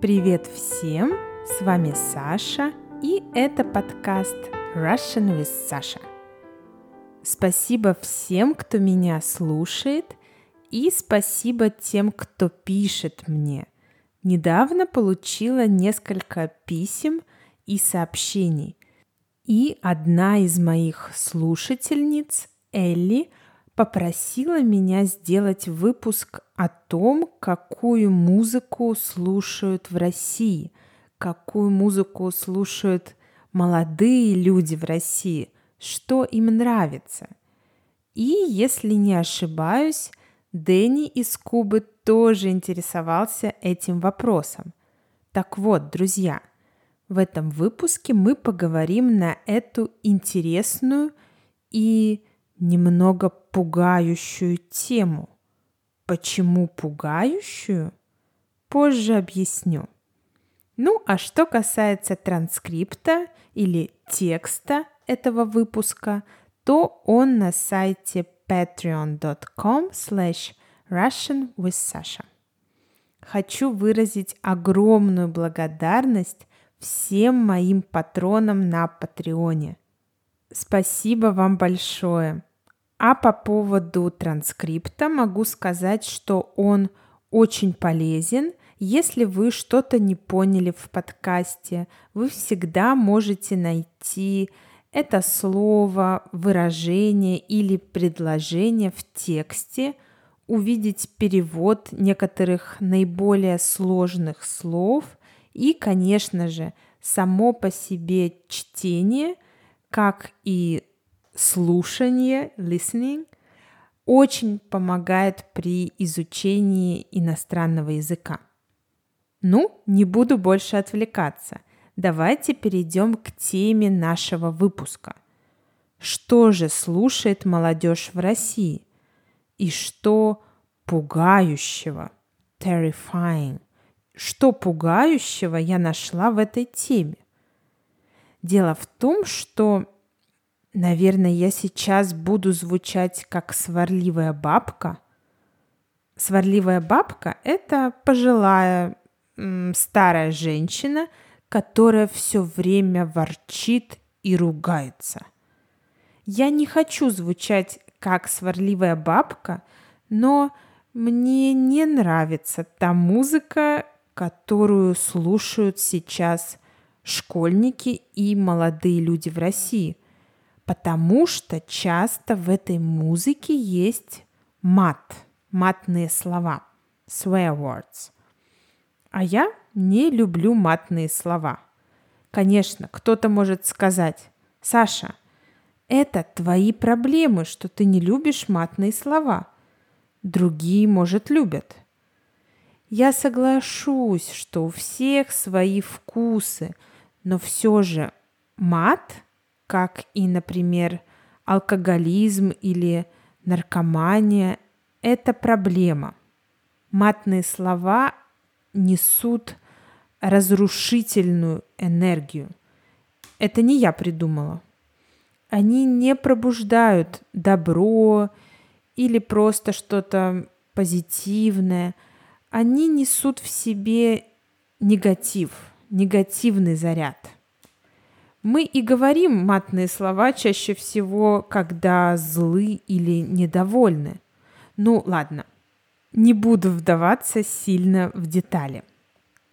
Привет всем! С вами Саша, и это подкаст Russian with Sasha. Спасибо всем, кто меня слушает, и спасибо тем, кто пишет мне. Недавно получила несколько писем и сообщений. И одна из моих слушательниц, Элли, попросила меня сделать выпуск о том, какую музыку слушают в России, какую музыку слушают молодые люди в России, что им нравится. И, если не ошибаюсь, Дэнни из Кубы тоже интересовался этим вопросом. Так вот, друзья, в этом выпуске мы поговорим на эту интересную и немного пугающую тему. Почему пугающую? Позже объясню. Ну а что касается транскрипта или текста этого выпуска, то он на сайте patreon.com slash russian with Sasha. Хочу выразить огромную благодарность всем моим патронам на Патреоне. Спасибо вам большое. А по поводу транскрипта могу сказать, что он очень полезен. Если вы что-то не поняли в подкасте, вы всегда можете найти это слово, выражение или предложение в тексте, увидеть перевод некоторых наиболее сложных слов и, конечно же, само по себе чтение, как и слушание, listening, очень помогает при изучении иностранного языка. Ну, не буду больше отвлекаться. Давайте перейдем к теме нашего выпуска. Что же слушает молодежь в России? И что пугающего? Terrifying. Что пугающего я нашла в этой теме? Дело в том, что Наверное, я сейчас буду звучать как сварливая бабка. Сварливая бабка – это пожилая старая женщина, которая все время ворчит и ругается. Я не хочу звучать как сварливая бабка, но мне не нравится та музыка, которую слушают сейчас школьники и молодые люди в России – потому что часто в этой музыке есть мат, матные слова, swear words. А я не люблю матные слова. Конечно, кто-то может сказать, Саша, это твои проблемы, что ты не любишь матные слова. Другие, может, любят. Я соглашусь, что у всех свои вкусы, но все же мат – как и, например, алкоголизм или наркомания, это проблема. Матные слова несут разрушительную энергию. Это не я придумала. Они не пробуждают добро или просто что-то позитивное. Они несут в себе негатив, негативный заряд – мы и говорим матные слова чаще всего, когда злы или недовольны. Ну ладно, не буду вдаваться сильно в детали.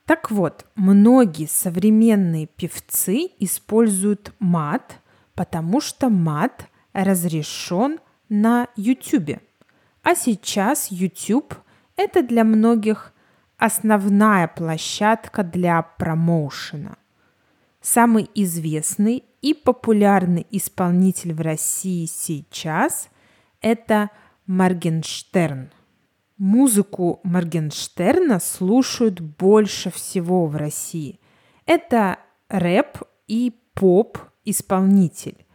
Так вот, многие современные певцы используют мат, потому что мат разрешен на YouTube. А сейчас YouTube – это для многих основная площадка для промоушена – Самый известный и популярный исполнитель в России сейчас – это Моргенштерн. Музыку Моргенштерна слушают больше всего в России. Это рэп и поп-исполнитель.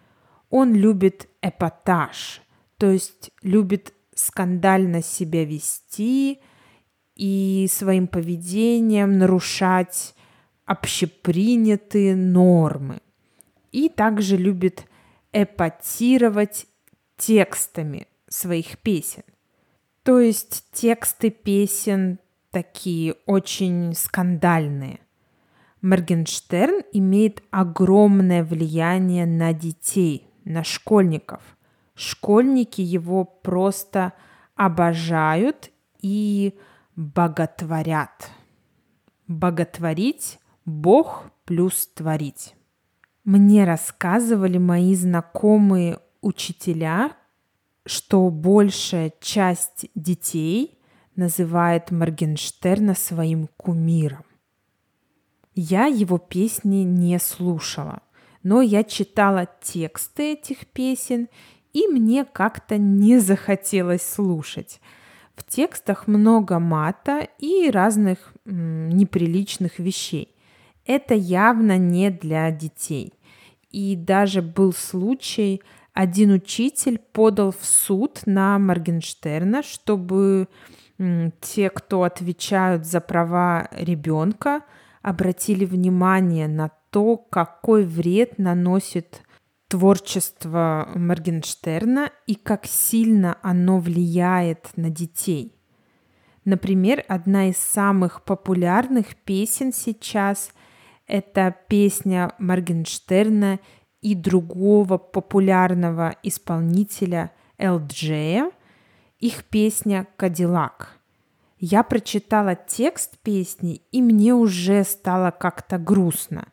Он любит эпатаж, то есть любит скандально себя вести и своим поведением нарушать общепринятые нормы. И также любит эпатировать текстами своих песен. То есть тексты песен такие очень скандальные. Моргенштерн имеет огромное влияние на детей, на школьников. Школьники его просто обожают и боготворят. Боготворить – Бог плюс творить. Мне рассказывали мои знакомые учителя, что большая часть детей называет Моргенштерна своим кумиром. Я его песни не слушала, но я читала тексты этих песен, и мне как-то не захотелось слушать. В текстах много мата и разных м, неприличных вещей. Это явно не для детей. И даже был случай, один учитель подал в суд на Моргенштерна, чтобы те, кто отвечают за права ребенка, обратили внимание на то, какой вред наносит творчество Моргенштерна и как сильно оно влияет на детей. Например, одна из самых популярных песен сейчас – это песня Моргенштерна и другого популярного исполнителя LJ, их песня «Кадиллак». Я прочитала текст песни, и мне уже стало как-то грустно.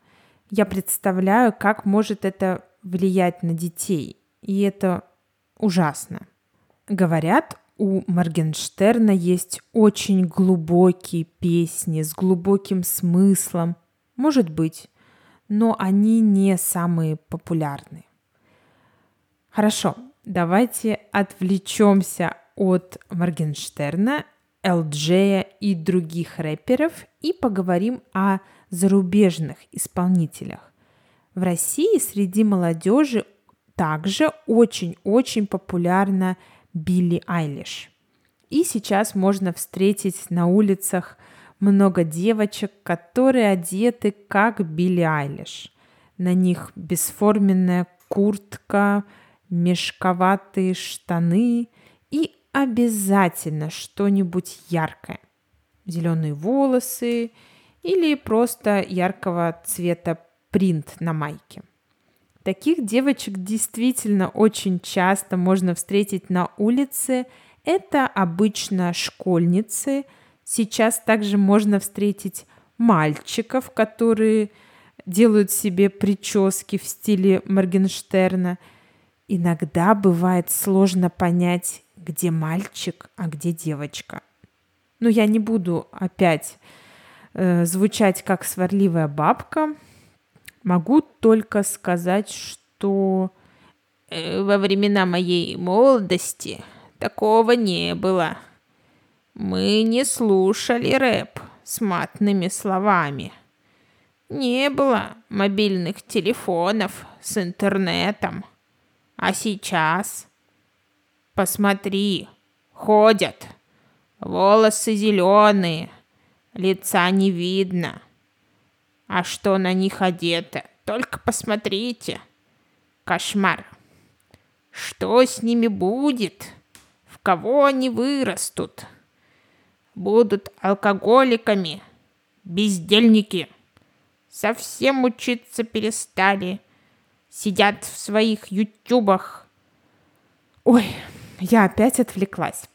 Я представляю, как может это влиять на детей, и это ужасно. Говорят, у Моргенштерна есть очень глубокие песни с глубоким смыслом. Может быть, но они не самые популярные. Хорошо, давайте отвлечемся от Моргенштерна, LJ и других рэперов и поговорим о зарубежных исполнителях. В России среди молодежи также очень-очень популярна Билли Айлиш. И сейчас можно встретить на улицах много девочек, которые одеты как Билли Айлиш. На них бесформенная куртка, мешковатые штаны и обязательно что-нибудь яркое. Зеленые волосы или просто яркого цвета принт на майке. Таких девочек действительно очень часто можно встретить на улице. Это обычно школьницы. Сейчас также можно встретить мальчиков, которые делают себе прически в стиле Моргенштерна. Иногда бывает сложно понять, где мальчик, а где девочка. Но я не буду опять э, звучать как сварливая бабка. Могу только сказать, что э, во времена моей молодости такого не было. Мы не слушали рэп с матными словами. Не было мобильных телефонов с интернетом. А сейчас Посмотри, ходят. Волосы зеленые, лица не видно. А что на них одето, только посмотрите. Кошмар. Что с ними будет? В кого они вырастут? Будут алкоголиками, бездельники. Совсем учиться перестали. Сидят в своих ютубах. Ой, я опять отвлеклась.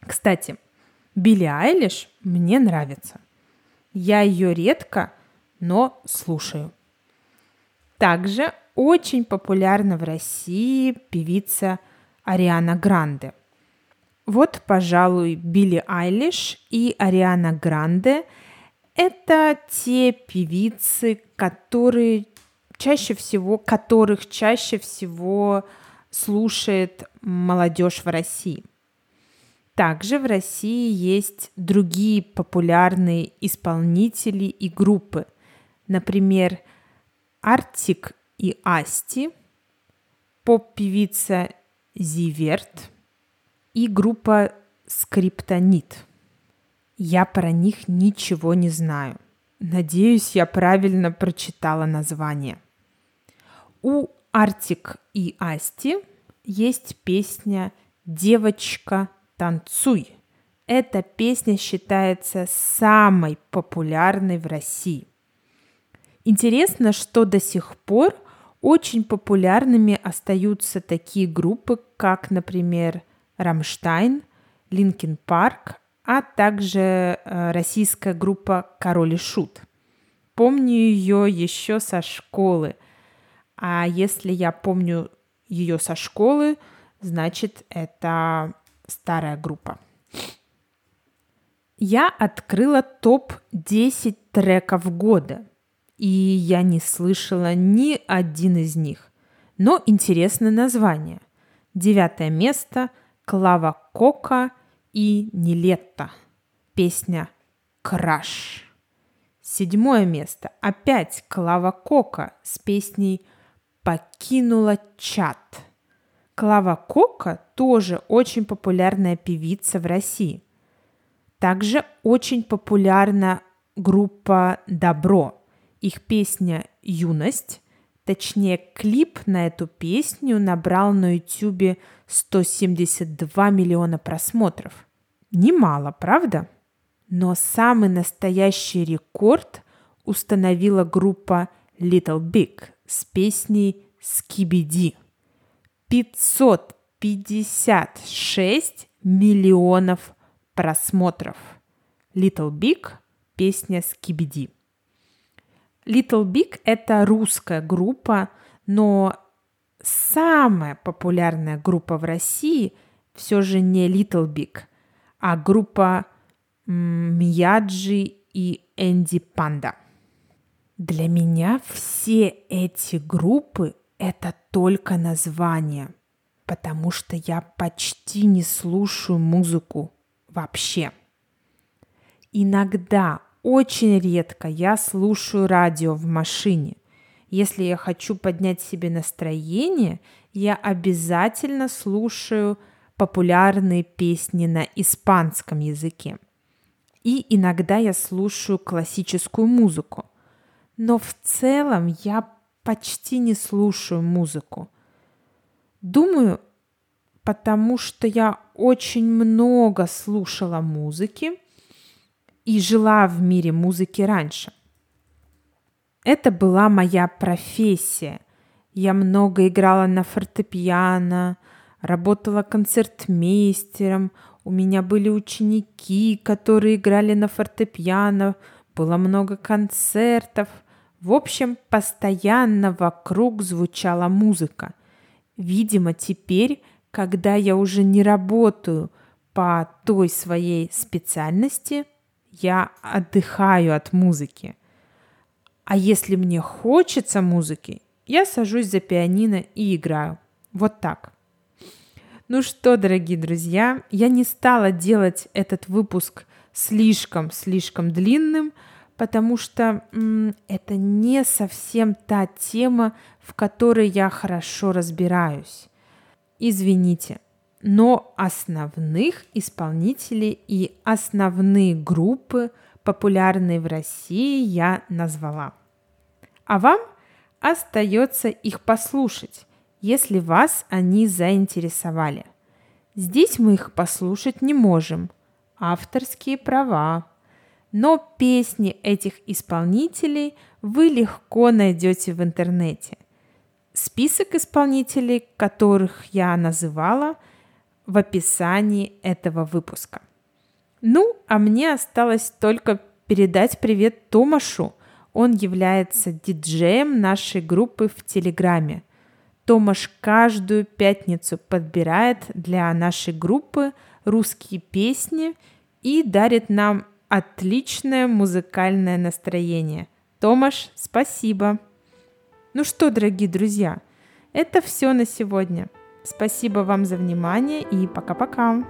Кстати, Билли Айлиш мне нравится. Я ее редко, но слушаю. Также очень популярна в России певица Ариана Гранде. Вот, пожалуй, Билли Айлиш и Ариана Гранде – это те певицы, которые чаще всего, которых чаще всего слушает молодежь в России. Также в России есть другие популярные исполнители и группы. Например, Артик и Асти, поп-певица Зиверт и группа Скриптонит. Я про них ничего не знаю. Надеюсь, я правильно прочитала название. У Артик и Асти есть песня «Девочка, танцуй». эта песня считается самой популярной в России. Интересно, что до сих пор очень популярными остаются такие группы, как, например, Rammstein, Linkin Park, а также э, российская группа Король и Шут. Помню ее еще со школы. А если я помню ее со школы, значит, это старая группа. Я открыла топ-10 треков года, и я не слышала ни один из них. Но интересное название. Девятое место – Клава Кока и Нилетта. Песня «Краш». Седьмое место. Опять Клава Кока с песней «Покинула чат». Клава Кока тоже очень популярная певица в России. Также очень популярна группа «Добро». Их песня «Юность», точнее клип на эту песню набрал на YouTube 172 миллиона просмотров. Немало, правда? Но самый настоящий рекорд установила группа Little Big с песней «Скибиди». 556 миллионов просмотров. Little Big – песня «Скибиди». Little Big – это русская группа, но самая популярная группа в России все же не Little Big, а группа Мияджи и Энди Панда. Для меня все эти группы это только название, потому что я почти не слушаю музыку вообще. Иногда, очень редко я слушаю радио в машине. Если я хочу поднять себе настроение, я обязательно слушаю популярные песни на испанском языке. И иногда я слушаю классическую музыку. Но в целом я почти не слушаю музыку. Думаю, потому что я очень много слушала музыки и жила в мире музыки раньше. Это была моя профессия. Я много играла на фортепиано, работала концертмейстером, у меня были ученики, которые играли на фортепиано, было много концертов – в общем, постоянно вокруг звучала музыка. Видимо, теперь, когда я уже не работаю по той своей специальности, я отдыхаю от музыки. А если мне хочется музыки, я сажусь за пианино и играю. Вот так. Ну что, дорогие друзья, я не стала делать этот выпуск слишком-слишком длинным – потому что м, это не совсем та тема, в которой я хорошо разбираюсь. Извините, но основных исполнителей и основные группы, популярные в России, я назвала. А вам остается их послушать, если вас они заинтересовали. Здесь мы их послушать не можем. Авторские права, но песни этих исполнителей вы легко найдете в интернете. Список исполнителей, которых я называла, в описании этого выпуска. Ну, а мне осталось только передать привет Томашу. Он является диджеем нашей группы в Телеграме. Томаш каждую пятницу подбирает для нашей группы русские песни и дарит нам отличное музыкальное настроение. Томаш, спасибо. Ну что, дорогие друзья, это все на сегодня. Спасибо вам за внимание и пока-пока.